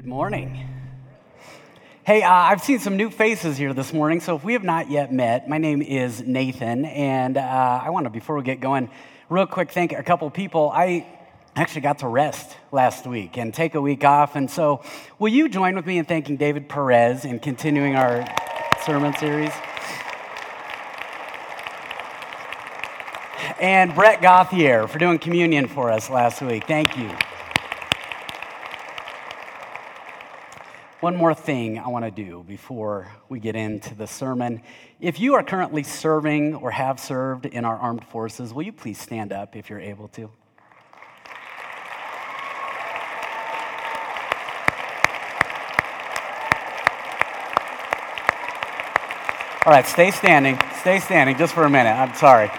Good morning. Hey, uh, I've seen some new faces here this morning, so if we have not yet met, my name is Nathan, and uh, I want to, before we get going, real quick thank a couple people. I actually got to rest last week and take a week off, and so will you join with me in thanking David Perez in continuing our sermon series? And Brett Gauthier for doing communion for us last week. Thank you. One more thing I want to do before we get into the sermon. If you are currently serving or have served in our armed forces, will you please stand up if you're able to? All right, stay standing. Stay standing just for a minute. I'm sorry.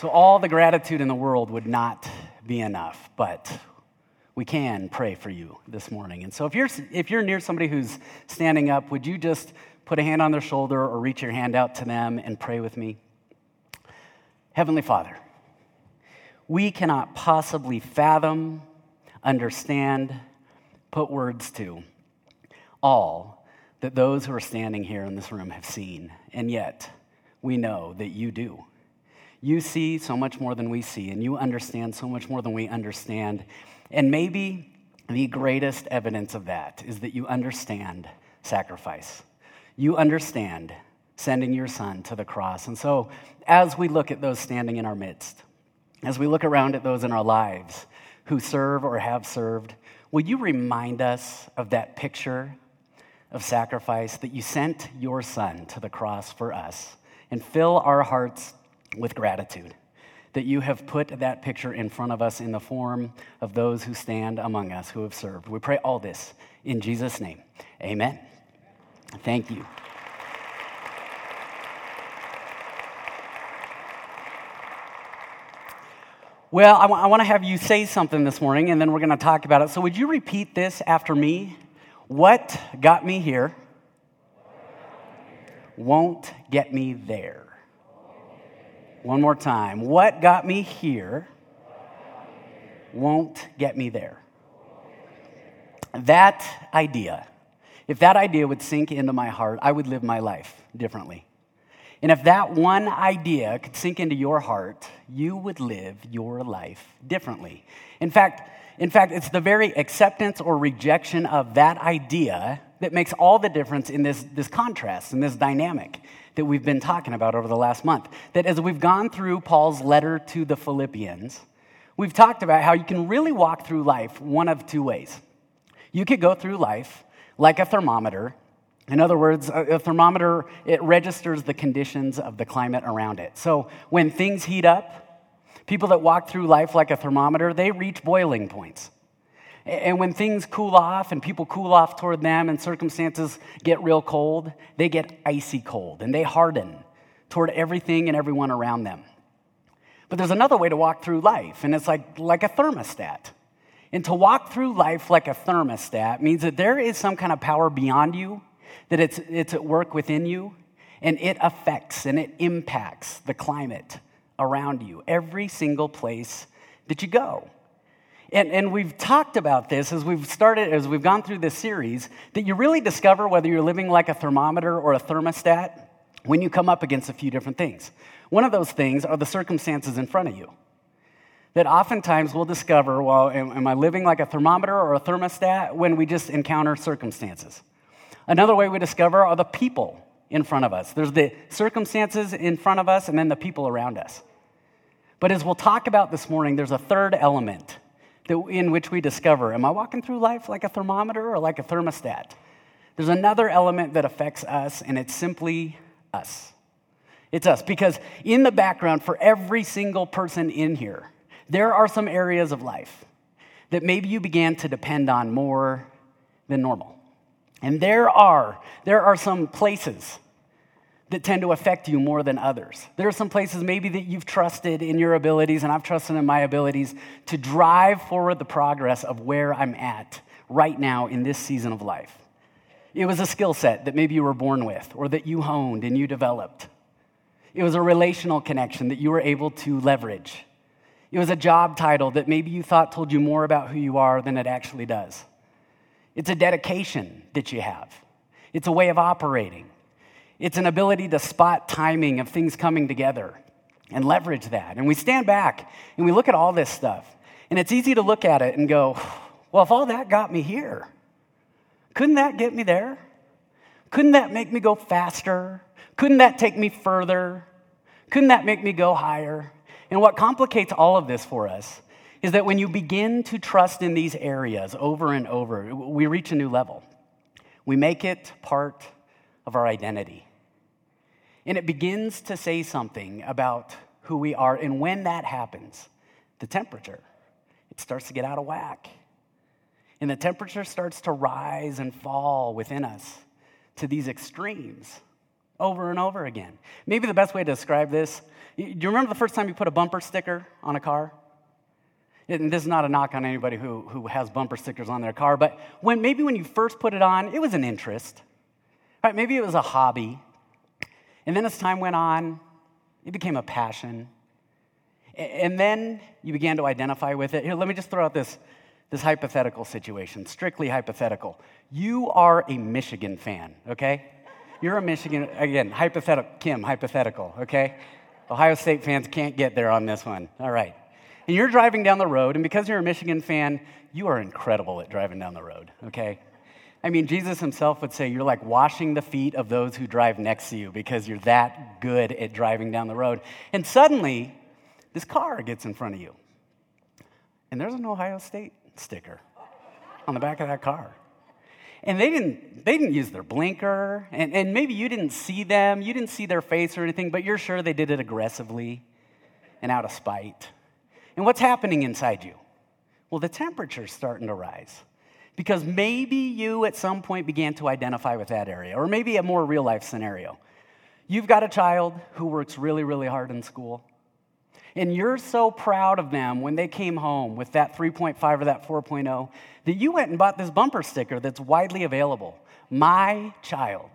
So, all the gratitude in the world would not be enough, but we can pray for you this morning. And so, if you're, if you're near somebody who's standing up, would you just put a hand on their shoulder or reach your hand out to them and pray with me? Heavenly Father, we cannot possibly fathom, understand, put words to all that those who are standing here in this room have seen, and yet we know that you do. You see so much more than we see, and you understand so much more than we understand. And maybe the greatest evidence of that is that you understand sacrifice. You understand sending your son to the cross. And so, as we look at those standing in our midst, as we look around at those in our lives who serve or have served, will you remind us of that picture of sacrifice that you sent your son to the cross for us and fill our hearts with gratitude that you have put that picture in front of us in the form of those who stand among us who have served. We pray all this in Jesus' name. Amen. Thank you. Well, I, w- I want to have you say something this morning, and then we're going to talk about it. So, would you repeat this after me? What got me here won't get me there. One more time. What got me here won't get me there. That idea, if that idea would sink into my heart, I would live my life differently. And if that one idea could sink into your heart, you would live your life differently. In fact, in fact, it's the very acceptance or rejection of that idea that makes all the difference in this, this contrast and this dynamic that we've been talking about over the last month. That as we've gone through Paul's letter to the Philippians, we've talked about how you can really walk through life one of two ways. You could go through life like a thermometer. In other words, a, thermometer, it registers the conditions of the climate around it. So when things heat up, people that walk through life like a thermometer, they reach boiling points. And when things cool off and people cool off toward them and circumstances get real cold, they get icy cold and they harden toward everything and everyone around them. But there's another way to walk through life, and it's like, like a thermostat. And to walk through life like a thermostat means that there is some kind of power beyond you, that it's, it's at work within you, and it affects and it impacts the climate around you, every single place that you go. And, and we've talked about this as we've started, as we've gone through this series, that you really discover whether you're living like a thermometer or a thermostat when you come up against a few different things. One of those things are the circumstances in front of you. That oftentimes we'll discover, well, am, am I living like a thermometer or a thermostat when we just encounter circumstances? Another way we discover are the people in front of us. There's the circumstances in front of us and then the people around us. But as we'll talk about this morning, there's a third element that, in which we discover am I walking through life like a thermometer or like a thermostat? There's another element that affects us, and it's simply us. It's us, because in the background, for every single person in here, there are some areas of life that maybe you began to depend on more than normal. And there are, there are some places that tend to affect you more than others. There are some places maybe that you've trusted in your abilities, and I've trusted in my abilities to drive forward the progress of where I'm at right now in this season of life. It was a skill set that maybe you were born with, or that you honed and you developed. It was a relational connection that you were able to leverage. It was a job title that maybe you thought told you more about who you are than it actually does. It's a dedication that you have, it's a way of operating. It's an ability to spot timing of things coming together and leverage that. And we stand back and we look at all this stuff. And it's easy to look at it and go, well, if all that got me here, couldn't that get me there? Couldn't that make me go faster? Couldn't that take me further? Couldn't that make me go higher? And what complicates all of this for us is that when you begin to trust in these areas over and over, we reach a new level. We make it part of our identity. And it begins to say something about who we are. And when that happens, the temperature, it starts to get out of whack. And the temperature starts to rise and fall within us to these extremes over and over again. Maybe the best way to describe this do you remember the first time you put a bumper sticker on a car? And this is not a knock on anybody who, who has bumper stickers on their car, but when, maybe when you first put it on, it was an interest. Right? Maybe it was a hobby. And then as time went on, it became a passion. And then you began to identify with it. Here, let me just throw out this, this hypothetical situation, strictly hypothetical. You are a Michigan fan, okay? You're a Michigan, again, hypothetical, Kim, hypothetical, okay? Ohio State fans can't get there on this one. All right. And you're driving down the road, and because you're a Michigan fan, you are incredible at driving down the road, okay? I mean, Jesus himself would say you're like washing the feet of those who drive next to you because you're that good at driving down the road. And suddenly, this car gets in front of you. And there's an Ohio State sticker on the back of that car. And they didn't, they didn't use their blinker, and, and maybe you didn't see them, you didn't see their face or anything, but you're sure they did it aggressively and out of spite. And what's happening inside you? Well, the temperature's starting to rise. Because maybe you at some point began to identify with that area, or maybe a more real life scenario. You've got a child who works really, really hard in school, and you're so proud of them when they came home with that 3.5 or that 4.0 that you went and bought this bumper sticker that's widely available. My child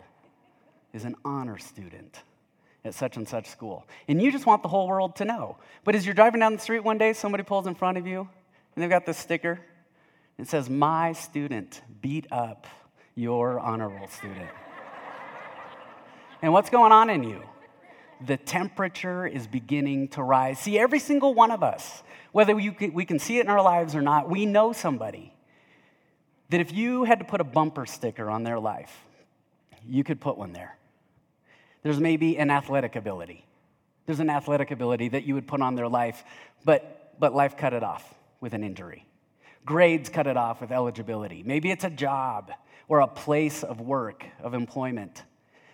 is an honor student at such and such school. And you just want the whole world to know. But as you're driving down the street one day, somebody pulls in front of you and they've got this sticker it says, My student beat up your honorable student. and what's going on in you? The temperature is beginning to rise. See, every single one of us, whether we can see it in our lives or not, we know somebody that if you had to put a bumper sticker on their life, you could put one there. There's maybe an athletic ability. There's an athletic ability that you would put on their life, but, but life cut it off with an injury. Grades cut it off with eligibility. Maybe it's a job or a place of work, of employment.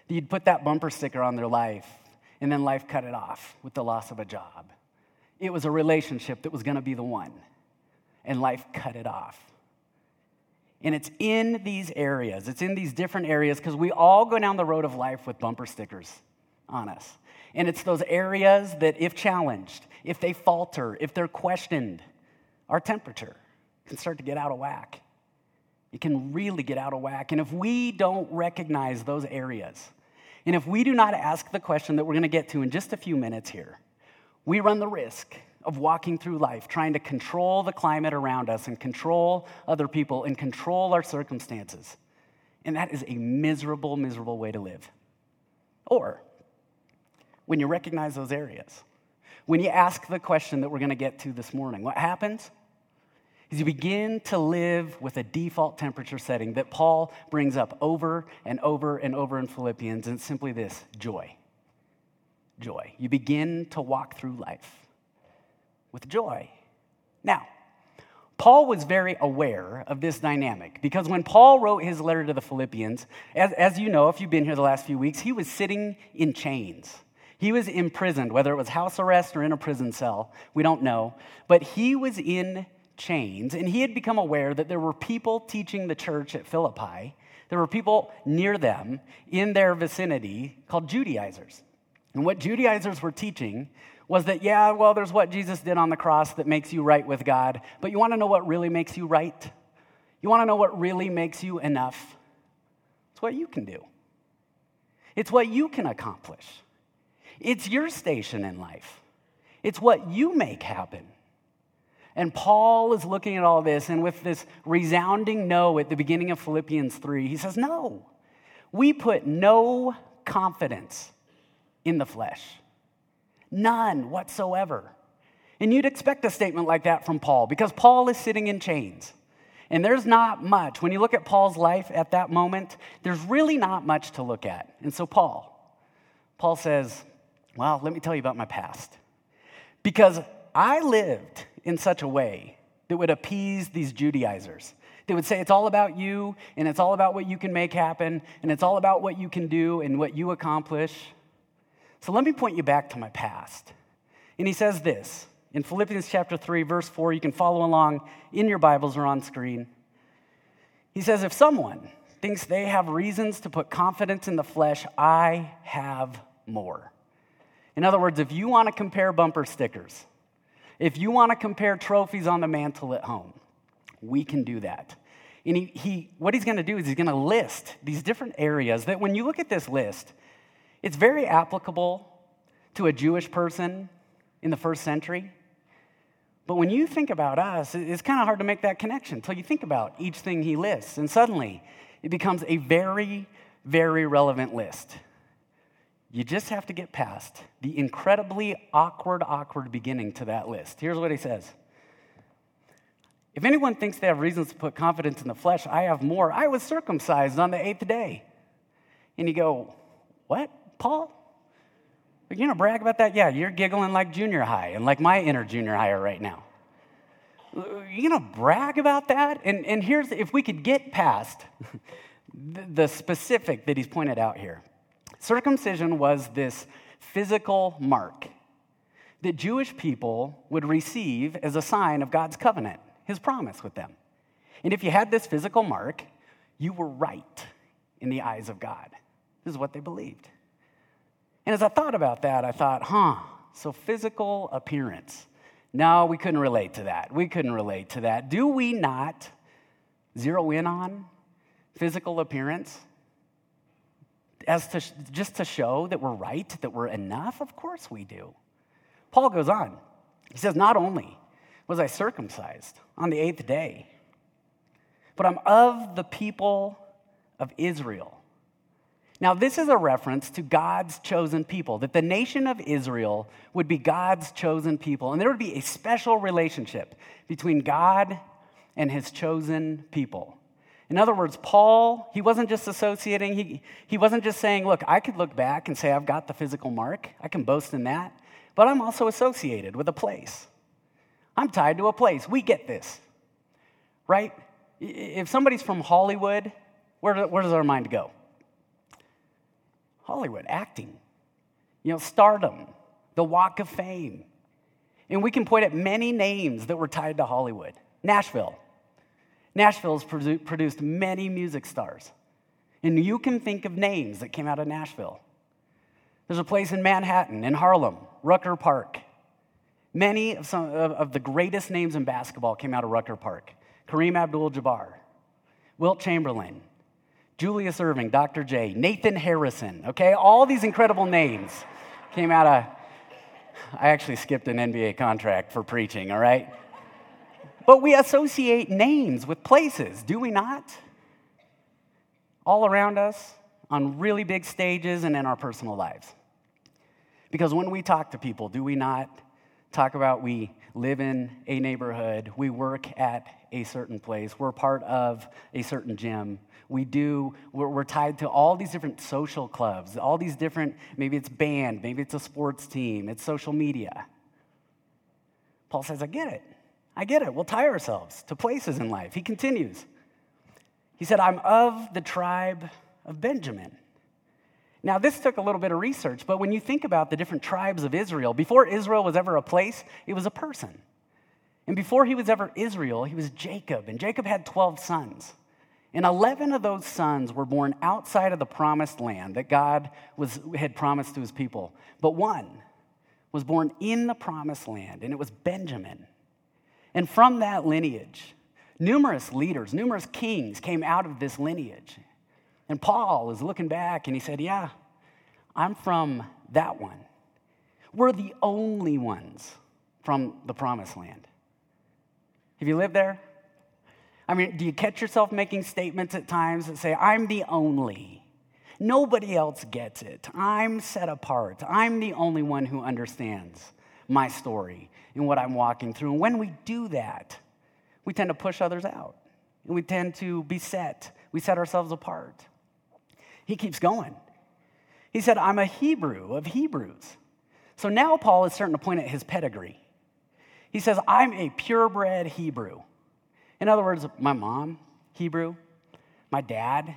You'd put that bumper sticker on their life, and then life cut it off with the loss of a job. It was a relationship that was going to be the one, and life cut it off. And it's in these areas, it's in these different areas, because we all go down the road of life with bumper stickers on us. And it's those areas that, if challenged, if they falter, if they're questioned, our temperature can start to get out of whack. It can really get out of whack. And if we don't recognize those areas, and if we do not ask the question that we're going to get to in just a few minutes here, we run the risk of walking through life trying to control the climate around us and control other people and control our circumstances. And that is a miserable, miserable way to live. Or when you recognize those areas, when you ask the question that we're going to get to this morning, what happens? Is you begin to live with a default temperature setting that Paul brings up over and over and over in Philippians, and it's simply this joy. Joy. You begin to walk through life with joy. Now, Paul was very aware of this dynamic because when Paul wrote his letter to the Philippians, as, as you know, if you've been here the last few weeks, he was sitting in chains. He was imprisoned, whether it was house arrest or in a prison cell, we don't know. But he was in chains, and he had become aware that there were people teaching the church at Philippi. There were people near them in their vicinity called Judaizers. And what Judaizers were teaching was that, yeah, well, there's what Jesus did on the cross that makes you right with God, but you want to know what really makes you right? You want to know what really makes you enough? It's what you can do, it's what you can accomplish. It's your station in life, it's what you make happen. And Paul is looking at all this, and with this resounding no at the beginning of Philippians 3, he says, No, we put no confidence in the flesh, none whatsoever. And you'd expect a statement like that from Paul because Paul is sitting in chains. And there's not much. When you look at Paul's life at that moment, there's really not much to look at. And so, Paul, Paul says, Well, let me tell you about my past. Because I lived in such a way that would appease these Judaizers. They would say it's all about you, and it's all about what you can make happen, and it's all about what you can do and what you accomplish. So let me point you back to my past. And he says this in Philippians chapter 3, verse 4. You can follow along in your Bibles or on screen. He says, If someone thinks they have reasons to put confidence in the flesh, I have more. In other words, if you want to compare bumper stickers, if you want to compare trophies on the mantle at home, we can do that. And he, he what he's going to do is he's going to list these different areas that when you look at this list, it's very applicable to a Jewish person in the first century. But when you think about us, it's kind of hard to make that connection until you think about each thing he lists. And suddenly, it becomes a very, very relevant list. You just have to get past the incredibly awkward, awkward beginning to that list. Here's what he says If anyone thinks they have reasons to put confidence in the flesh, I have more. I was circumcised on the eighth day. And you go, What, Paul? Are you gonna brag about that? Yeah, you're giggling like junior high and like my inner junior higher right now. You gonna brag about that? And, and here's if we could get past the specific that he's pointed out here. Circumcision was this physical mark that Jewish people would receive as a sign of God's covenant, his promise with them. And if you had this physical mark, you were right in the eyes of God. This is what they believed. And as I thought about that, I thought, huh, so physical appearance. No, we couldn't relate to that. We couldn't relate to that. Do we not zero in on physical appearance? As to just to show that we're right, that we're enough? Of course we do. Paul goes on. He says, Not only was I circumcised on the eighth day, but I'm of the people of Israel. Now, this is a reference to God's chosen people, that the nation of Israel would be God's chosen people, and there would be a special relationship between God and his chosen people. In other words, Paul, he wasn't just associating, he, he wasn't just saying, look, I could look back and say I've got the physical mark, I can boast in that, but I'm also associated with a place. I'm tied to a place. We get this, right? If somebody's from Hollywood, where, where does our mind go? Hollywood, acting, you know, stardom, the walk of fame. And we can point at many names that were tied to Hollywood. Nashville, Nashville's produced many music stars. And you can think of names that came out of Nashville. There's a place in Manhattan, in Harlem, Rucker Park. Many of, some, of, of the greatest names in basketball came out of Rucker Park Kareem Abdul Jabbar, Wilt Chamberlain, Julius Erving, Dr. J, Nathan Harrison, okay? All these incredible names came out of. I actually skipped an NBA contract for preaching, all right? But we associate names with places, do we not? All around us, on really big stages, and in our personal lives. Because when we talk to people, do we not talk about we live in a neighborhood, we work at a certain place, we're part of a certain gym, we do, we're, we're, tied to all these different social clubs, all these different, maybe it's band, maybe it's a sports team, it's social media. Paul says, I get it. I get it. We'll tie ourselves to places in life. He continues. He said, I'm of the tribe of Benjamin. Now, this took a little bit of research, but when you think about the different tribes of Israel, before Israel was ever a place, it was a person. And before he was ever Israel, he was Jacob. And Jacob had 12 sons. And 11 of those sons were born outside of the promised land that God was, had promised to his people. But one was born in the promised land, and it was Benjamin. And from that lineage, numerous leaders, numerous kings came out of this lineage. And Paul is looking back and he said, Yeah, I'm from that one. We're the only ones from the promised land. Have you lived there? I mean, do you catch yourself making statements at times that say, I'm the only? Nobody else gets it. I'm set apart. I'm the only one who understands my story and what I'm walking through. And when we do that, we tend to push others out. And we tend to be set. We set ourselves apart. He keeps going. He said, I'm a Hebrew of Hebrews. So now Paul is starting to point at his pedigree. He says, I'm a purebred Hebrew. In other words, my mom, Hebrew, my dad,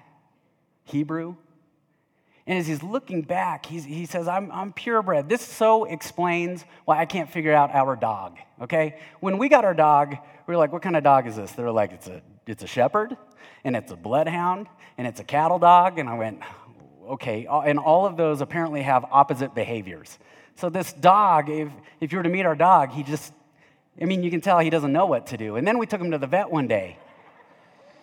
Hebrew. And as he's looking back, he's, he says, I'm, I'm purebred. This so explains why I can't figure out our dog, okay? When we got our dog, we were like, what kind of dog is this? They were like, it's a, it's a shepherd, and it's a bloodhound, and it's a cattle dog. And I went, okay. And all of those apparently have opposite behaviors. So this dog, if, if you were to meet our dog, he just, I mean, you can tell he doesn't know what to do. And then we took him to the vet one day.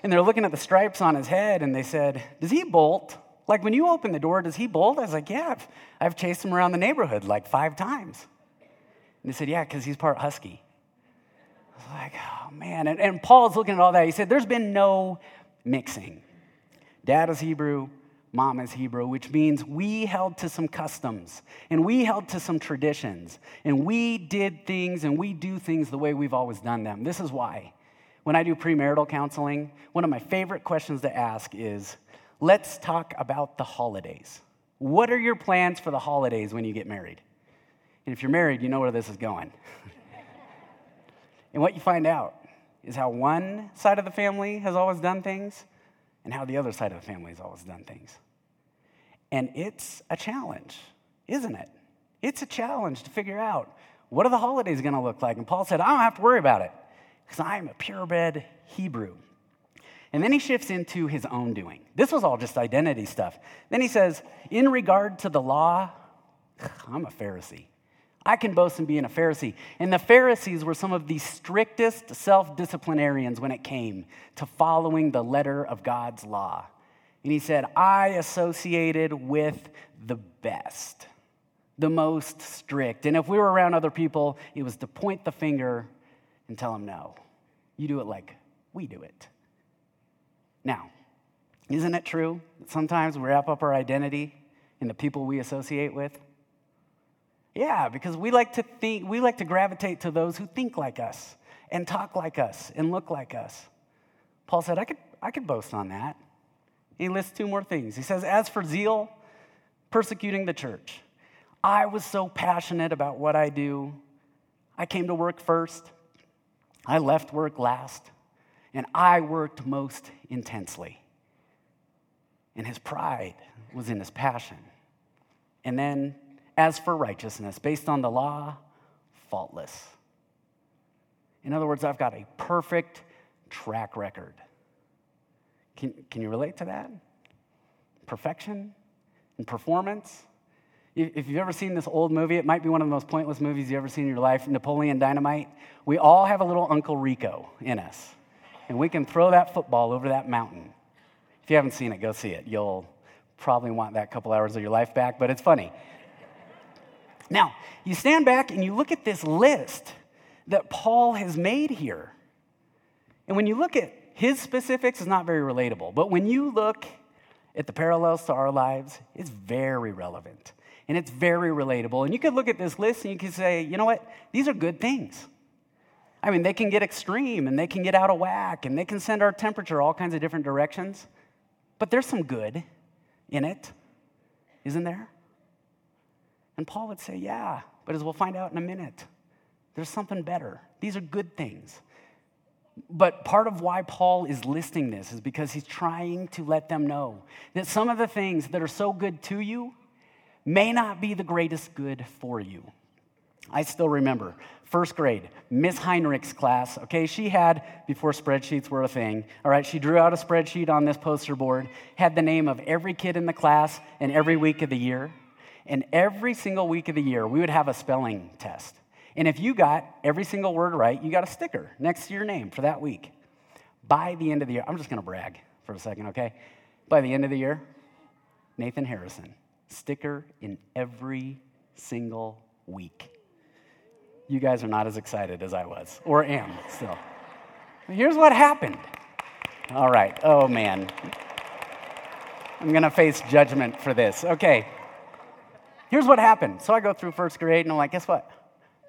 And they're looking at the stripes on his head, and they said, Does he bolt? Like when you open the door, does he bolt? I was like, Yeah, I've, I've chased him around the neighborhood like five times. And they said, Yeah, because he's part husky. I was like, Oh man. And, and Paul's looking at all that. He said, There's been no mixing. Dad is Hebrew, mom is Hebrew, which means we held to some customs and we held to some traditions and we did things and we do things the way we've always done them. This is why. When I do premarital counseling, one of my favorite questions to ask is let's talk about the holidays. What are your plans for the holidays when you get married? And if you're married, you know where this is going. and what you find out is how one side of the family has always done things and how the other side of the family has always done things. And it's a challenge, isn't it? It's a challenge to figure out what are the holidays going to look like. And Paul said, I don't have to worry about it because I'm a purebred Hebrew. And then he shifts into his own doing. This was all just identity stuff. Then he says, In regard to the law, I'm a Pharisee. I can boast in being a Pharisee. And the Pharisees were some of the strictest self disciplinarians when it came to following the letter of God's law. And he said, I associated with the best, the most strict. And if we were around other people, it was to point the finger and tell them, no, you do it like we do it. Now, isn't it true that sometimes we wrap up our identity in the people we associate with? Yeah, because we like to think, we like to gravitate to those who think like us and talk like us and look like us. Paul said, I could, I could boast on that. He lists two more things. He says, As for zeal, persecuting the church, I was so passionate about what I do. I came to work first, I left work last, and I worked most intensely. And his pride was in his passion. And then as for righteousness, based on the law, faultless. In other words, I've got a perfect track record. Can, can you relate to that? Perfection and performance. If you've ever seen this old movie, it might be one of the most pointless movies you've ever seen in your life Napoleon Dynamite. We all have a little Uncle Rico in us, and we can throw that football over that mountain. If you haven't seen it, go see it. You'll probably want that couple hours of your life back, but it's funny. Now, you stand back and you look at this list that Paul has made here. And when you look at his specifics, it's not very relatable. But when you look at the parallels to our lives, it's very relevant and it's very relatable. And you could look at this list and you could say, you know what? These are good things. I mean, they can get extreme and they can get out of whack and they can send our temperature all kinds of different directions. But there's some good in it, isn't there? And Paul would say, Yeah, but as we'll find out in a minute, there's something better. These are good things. But part of why Paul is listing this is because he's trying to let them know that some of the things that are so good to you may not be the greatest good for you. I still remember first grade, Miss Heinrich's class. Okay, she had, before spreadsheets were a thing, all right, she drew out a spreadsheet on this poster board, had the name of every kid in the class and every week of the year. And every single week of the year, we would have a spelling test. And if you got every single word right, you got a sticker next to your name for that week. By the end of the year, I'm just to brag for a second, okay? By the end of the year, Nathan Harrison, sticker in every single week. You guys are not as excited as I was, or am still. Here's what happened. All right. Oh, man. I'm going to face judgment for this. Okay. Here's what happened. So I go through first grade, and I'm like, guess what?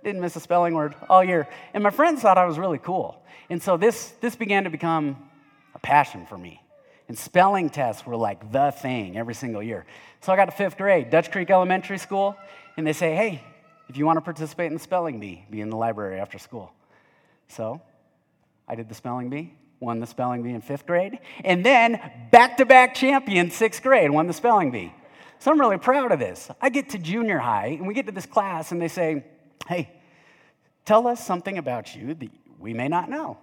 Didn't miss a spelling word all year. And my friends thought I was really cool. And so this, this began to become a passion for me. And spelling tests were like the thing every single year. So I got to fifth grade, Dutch Creek Elementary School, and they say, hey, if you want to participate in the spelling bee, be in the library after school. So I did the spelling bee, won the spelling bee in fifth grade, and then back to back champion, sixth grade, won the spelling bee. So I'm really proud of this. I get to junior high, and we get to this class, and they say, Hey, tell us something about you that we may not know.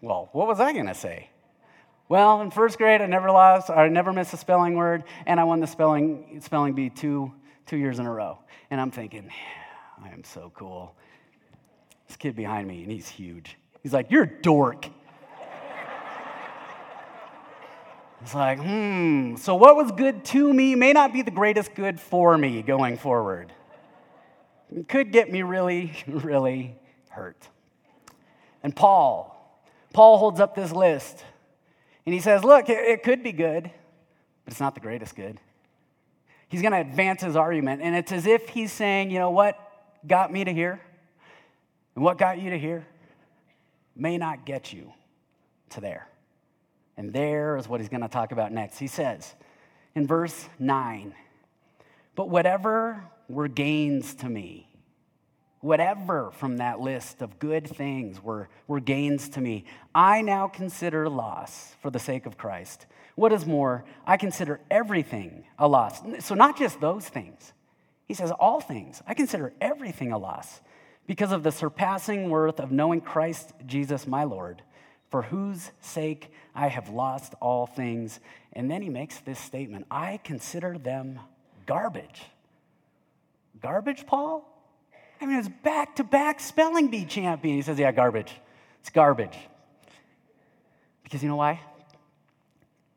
Well, what was I going to say? Well, in first grade, I never lost, I never missed a spelling word, and I won the spelling, spelling bee two, two years in a row. And I'm thinking, I am so cool. This kid behind me, and he's huge. He's like, You're a dork. It's like, hmm, so what was good to me may not be the greatest good for me going forward. It could get me really, really hurt. And Paul, Paul holds up this list and he says, Look, it, it could be good, but it's not the greatest good. He's going to advance his argument, and it's as if he's saying, You know what got me to here? And what got you to here may not get you to there. And there is what he's going to talk about next. He says in verse 9, But whatever were gains to me, whatever from that list of good things were, were gains to me, I now consider loss for the sake of Christ. What is more, I consider everything a loss. So, not just those things. He says, all things. I consider everything a loss because of the surpassing worth of knowing Christ Jesus my Lord, for whose sake I have lost all things. And then he makes this statement I consider them garbage. Garbage, Paul? I mean, it's back to back spelling bee champion. He says, Yeah, garbage. It's garbage. Because you know why?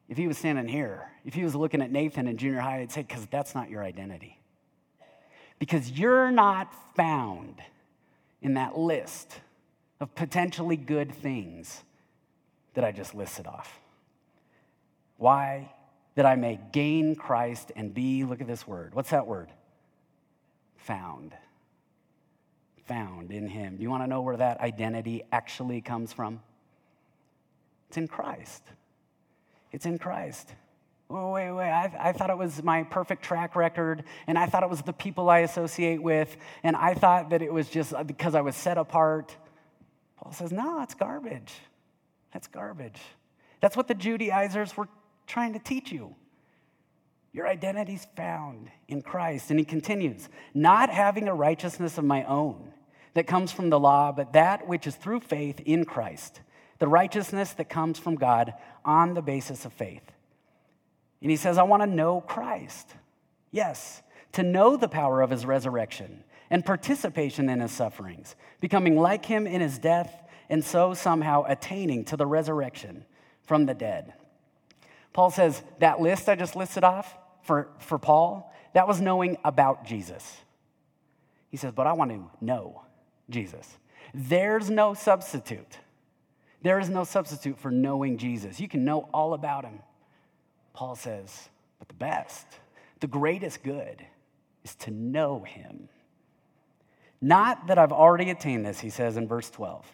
If he was standing here, if he was looking at Nathan in junior high, I'd say, Because that's not your identity. Because you're not found in that list of potentially good things that I just listed off. Why? That I may gain Christ and be, look at this word. What's that word? Found. Found in Him. Do you want to know where that identity actually comes from? It's in Christ. It's in Christ. Oh, wait, wait, I, I thought it was my perfect track record, and I thought it was the people I associate with, and I thought that it was just uh, because I was set apart. Paul says, no, it's garbage. That's garbage. That's what the Judaizers were trying to teach you. Your identity's found in Christ. And he continues, not having a righteousness of my own that comes from the law, but that which is through faith in Christ, the righteousness that comes from God on the basis of faith. And he says, I want to know Christ. Yes, to know the power of his resurrection and participation in his sufferings, becoming like him in his death, and so somehow attaining to the resurrection from the dead. Paul says that list I just listed off for, for Paul, that was knowing about Jesus. He says, but I want to know Jesus. There's no substitute. There is no substitute for knowing Jesus. You can know all about him. Paul says, but the best, the greatest good is to know him. Not that I've already attained this, he says in verse 12.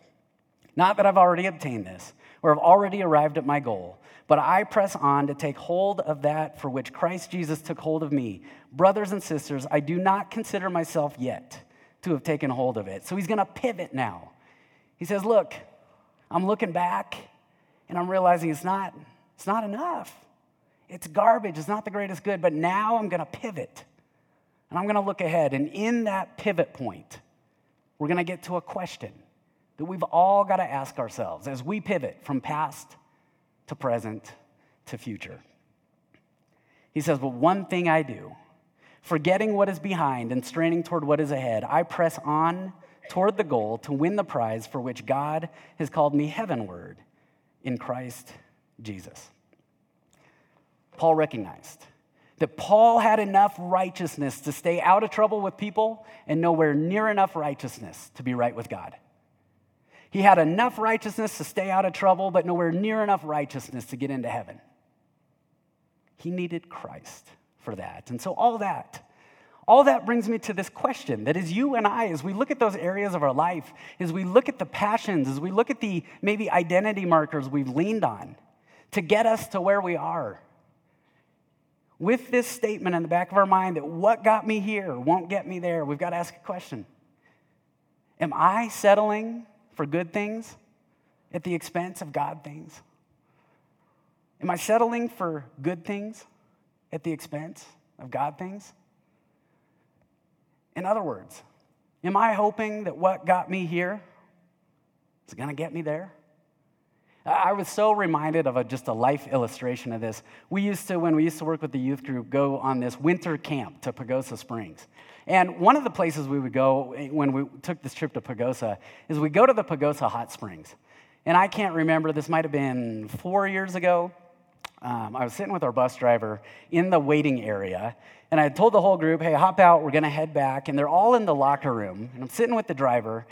Not that I've already obtained this or have already arrived at my goal, but I press on to take hold of that for which Christ Jesus took hold of me. Brothers and sisters, I do not consider myself yet to have taken hold of it. So he's going to pivot now. He says, Look, I'm looking back and I'm realizing it's not, it's not enough. It's garbage. It's not the greatest good. But now I'm going to pivot and I'm going to look ahead. And in that pivot point, we're going to get to a question that we've all got to ask ourselves as we pivot from past to present to future. He says, But one thing I do, forgetting what is behind and straining toward what is ahead, I press on toward the goal to win the prize for which God has called me heavenward in Christ Jesus. Paul recognized that Paul had enough righteousness to stay out of trouble with people and nowhere near enough righteousness to be right with God. He had enough righteousness to stay out of trouble, but nowhere near enough righteousness to get into heaven. He needed Christ for that. And so, all that, all that brings me to this question that is you and I, as we look at those areas of our life, as we look at the passions, as we look at the maybe identity markers we've leaned on to get us to where we are with this statement in the back of our mind that what got me here won't get me there, we've got to ask a question Am I settling for good things at the expense of God things? Am I settling for good things at the expense of God things? In other words, am I hoping that what got me here is going to get me there? I was so reminded of a, just a life illustration of this. We used to, when we used to work with the youth group, go on this winter camp to Pagosa Springs. And one of the places we would go when we took this trip to Pagosa is we go to the Pagosa Hot Springs. And I can't remember, this might have been four years ago. Um, I was sitting with our bus driver in the waiting area, and I told the whole group, hey, hop out, we're gonna head back. And they're all in the locker room, and I'm sitting with the driver,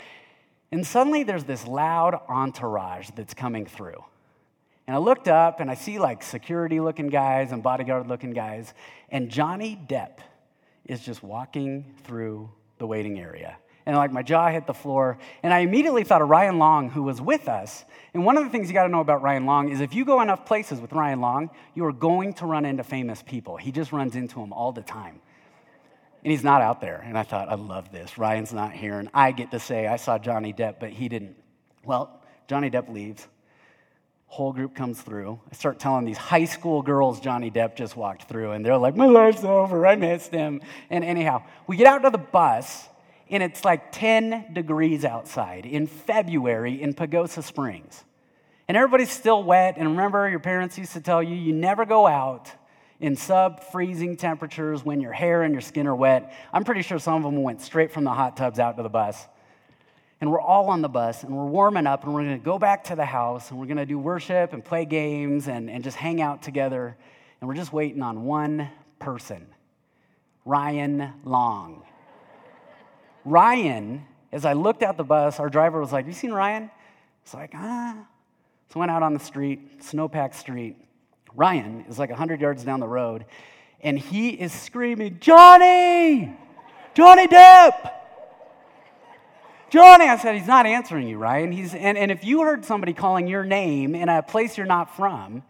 and suddenly there's this loud entourage that's coming through. And I looked up and I see like security looking guys and bodyguard looking guys. And Johnny Depp is just walking through the waiting area. And like my jaw hit the floor. And I immediately thought of Ryan Long, who was with us. And one of the things you got to know about Ryan Long is if you go enough places with Ryan Long, you are going to run into famous people. He just runs into them all the time. And he's not out there. And I thought, I love this. Ryan's not here. And I get to say, I saw Johnny Depp, but he didn't. Well, Johnny Depp leaves. Whole group comes through. I start telling these high school girls Johnny Depp just walked through, and they're like, My life's over. I missed him. And anyhow, we get out to the bus, and it's like 10 degrees outside in February in Pagosa Springs. And everybody's still wet. And remember, your parents used to tell you, you never go out in sub freezing temperatures when your hair and your skin are wet. I'm pretty sure some of them went straight from the hot tubs out to the bus. And we're all on the bus and we're warming up and we're going to go back to the house and we're going to do worship and play games and, and just hang out together. And we're just waiting on one person Ryan Long. Ryan, as I looked out the bus, our driver was like, You seen Ryan? It's like, ah. So I went out on the street, snowpack street, Ryan is like 100 yards down the road, and he is screaming, Johnny! Johnny Depp! Johnny! I said, he's not answering you, Ryan. He's, and, and if you heard somebody calling your name in a place you're not from,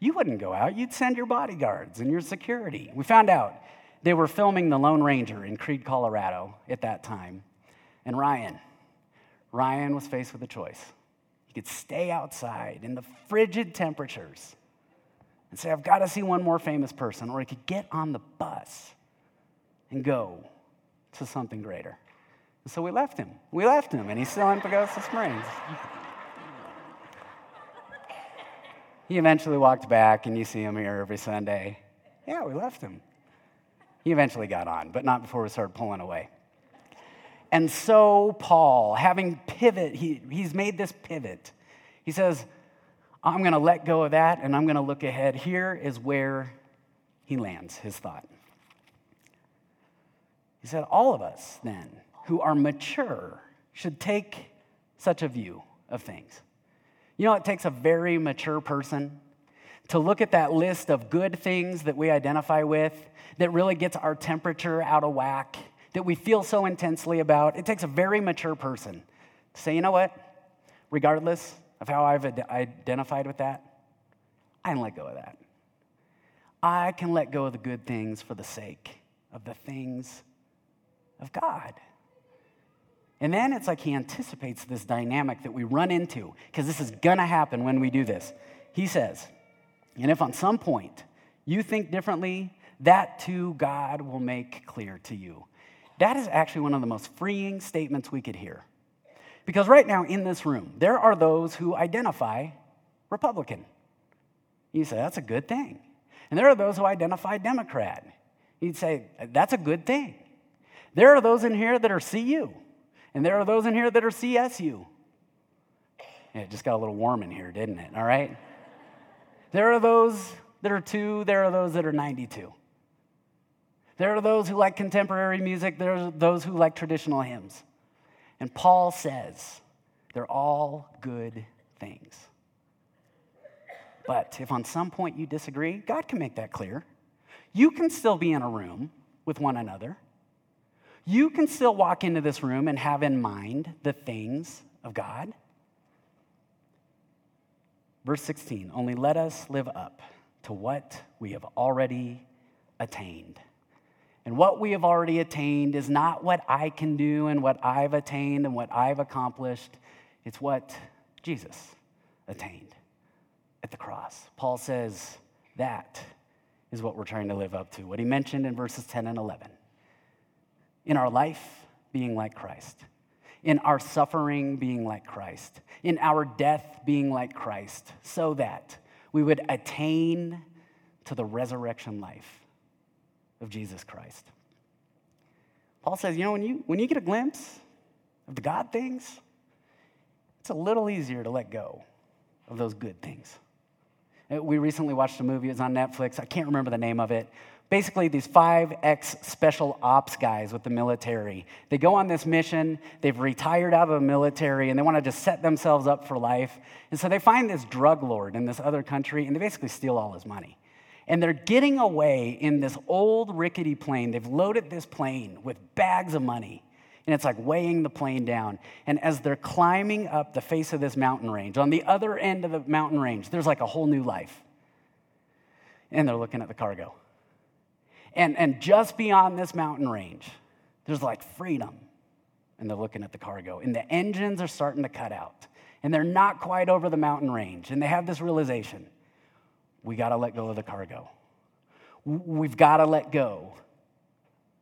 you wouldn't go out. You'd send your bodyguards and your security. We found out they were filming The Lone Ranger in Creede, Colorado at that time. And Ryan, Ryan was faced with a choice. He could stay outside in the frigid temperatures and say, I've got to see one more famous person, or I could get on the bus and go to something greater. And so we left him. We left him, and he's still in Pagosa Springs. he eventually walked back, and you see him here every Sunday. Yeah, we left him. He eventually got on, but not before we started pulling away. And so, Paul, having pivot, he, he's made this pivot. He says, I'm going to let go of that and I'm going to look ahead. Here is where he lands his thought. He said, All of us, then, who are mature, should take such a view of things. You know, it takes a very mature person to look at that list of good things that we identify with that really gets our temperature out of whack, that we feel so intensely about. It takes a very mature person to say, you know what? Regardless, of how I've identified with that, I can let go of that. I can let go of the good things for the sake of the things of God. And then it's like he anticipates this dynamic that we run into, because this is gonna happen when we do this. He says, and if on some point you think differently, that too God will make clear to you. That is actually one of the most freeing statements we could hear. Because right now in this room, there are those who identify Republican. You say, that's a good thing. And there are those who identify Democrat. You'd say, that's a good thing. There are those in here that are CU, and there are those in here that are CSU. Yeah, it just got a little warm in here, didn't it? All right? There are those that are two, there are those that are 92. There are those who like contemporary music, there are those who like traditional hymns. And Paul says they're all good things. But if on some point you disagree, God can make that clear. You can still be in a room with one another. You can still walk into this room and have in mind the things of God. Verse 16 only let us live up to what we have already attained. And what we have already attained is not what I can do and what I've attained and what I've accomplished. It's what Jesus attained at the cross. Paul says that is what we're trying to live up to. What he mentioned in verses 10 and 11. In our life, being like Christ. In our suffering, being like Christ. In our death, being like Christ. So that we would attain to the resurrection life of Jesus Christ. Paul says, you know, when you, when you get a glimpse of the God things, it's a little easier to let go of those good things. Uh, we recently watched a movie, it was on Netflix. I can't remember the name of it. Basically, these five ex special ops guys with the military. They go on this mission, they've retired out of the military, and they want to just set themselves up for life. And so they find this drug lord in this other country, and they basically steal all his money. And they're getting away in this old rickety plane. They've loaded this plane with bags of money and it's like weighing the plane down. And as they're climbing up the face of this mountain range, on the other end of the mountain range, there's like a whole new life. And they're looking at the cargo. And, and just beyond this mountain range, there's like freedom. And they're looking at the cargo. And the engines are starting to cut out. And they're not quite over the mountain range. And they have this realization we got to let go of the cargo. We've got to let go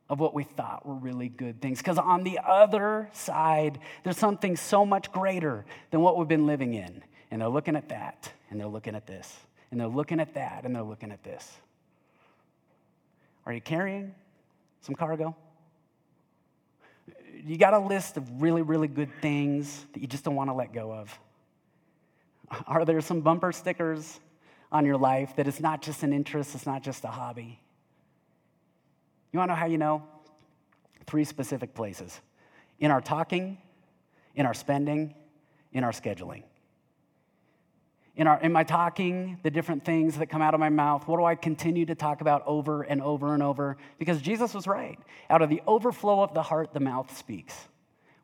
of what we thought were really good things. Because on the other side, there's something so much greater than what we've been living in. And they're looking at that, and they're looking at this, and they're looking at that, and they're looking at this. Are you carrying some cargo? You got a list of really, really good things that you just don't want to let go of. Are there some bumper stickers on your life that it's not just an interest, it's not just a hobby? You want to know how you know? Three specific places in our talking, in our spending, in our scheduling. In, our, in my talking, the different things that come out of my mouth, what do I continue to talk about over and over and over? Because Jesus was right. Out of the overflow of the heart, the mouth speaks.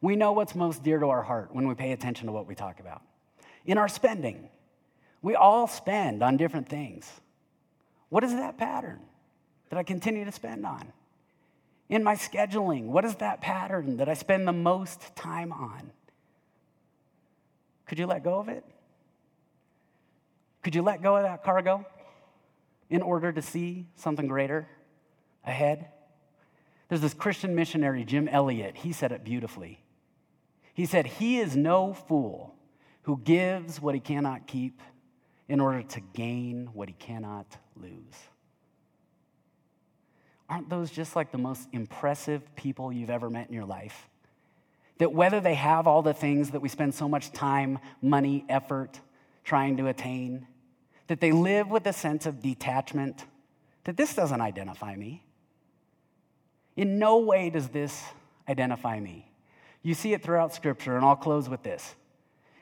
We know what's most dear to our heart when we pay attention to what we talk about. In our spending, we all spend on different things. What is that pattern that I continue to spend on? in my scheduling? What is that pattern that I spend the most time on? Could you let go of it? Could you let go of that cargo in order to see something greater ahead? There's this Christian missionary, Jim Elliot. He said it beautifully. He said, He is no fool who gives what he cannot keep in order to gain what he cannot lose aren't those just like the most impressive people you've ever met in your life? That whether they have all the things that we spend so much time, money, effort trying to attain, that they live with a sense of detachment, that this doesn't identify me. In no way does this identify me. You see it throughout Scripture, and I'll close with this.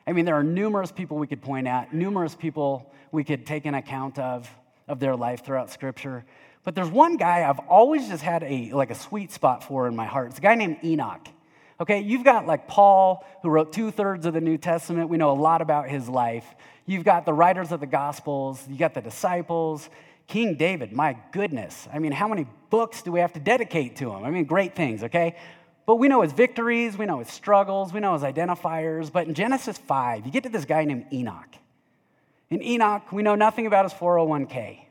I mean, there are numerous people we could point at, numerous people we could take an account of, of their life throughout Scripture. But there's one guy I've always just had a like a sweet spot for in my heart. It's a guy named Enoch. Okay, you've got like Paul, who wrote two thirds of the New Testament. We know a lot about his life. You've got the writers of the Gospels. You got the disciples. King David, my goodness. I mean, how many books do we have to dedicate to him? I mean, great things, okay? But we know his victories, we know his struggles, we know his identifiers. But in Genesis 5, you get to this guy named Enoch. In Enoch, we know nothing about his 401k.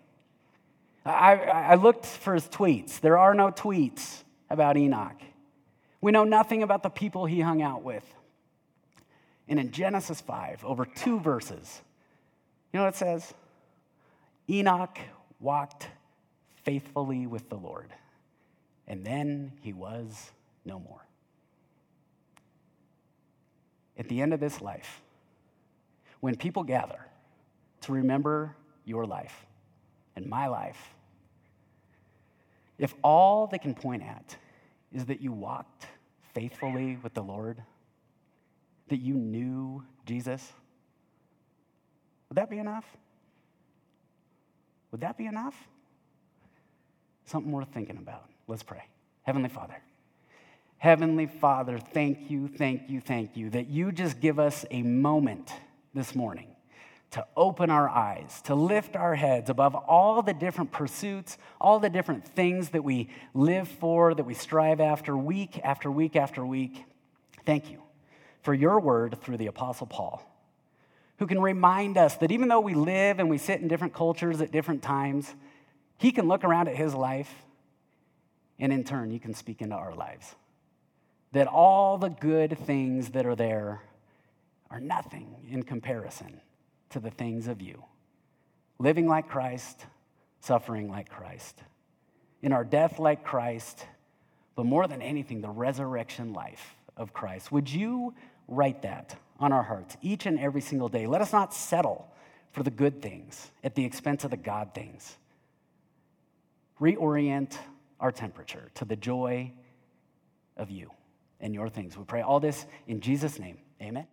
I, I looked for his tweets. There are no tweets about Enoch. We know nothing about the people he hung out with. And in Genesis 5, over two verses, you know what it says? Enoch walked faithfully with the Lord, and then he was no more. At the end of this life, when people gather to remember your life and my life, if all they can point at is that you walked faithfully with the Lord, that you knew Jesus, would that be enough? Would that be enough? Something worth thinking about. Let's pray. Heavenly Father. Heavenly Father, thank you, thank you, thank you that you just give us a moment this morning to open our eyes, to lift our heads above all the different pursuits, all the different things that we live for, that we strive after week after week after week. Thank you for your word through the Apostle Paul, who can remind us that even though we live and we sit in different cultures at different times, he can look around at his life and in turn, you can speak into our lives. That all the good things that are there are nothing in comparison to the things of you. Living like Christ, suffering like Christ. In our death, like Christ, but more than anything, the resurrection life of Christ. Would you write that on our hearts each and every single day? Let us not settle for the good things at the expense of the God things. Reorient our temperature to the joy of you and your things. We pray all this in Jesus' name. Amen.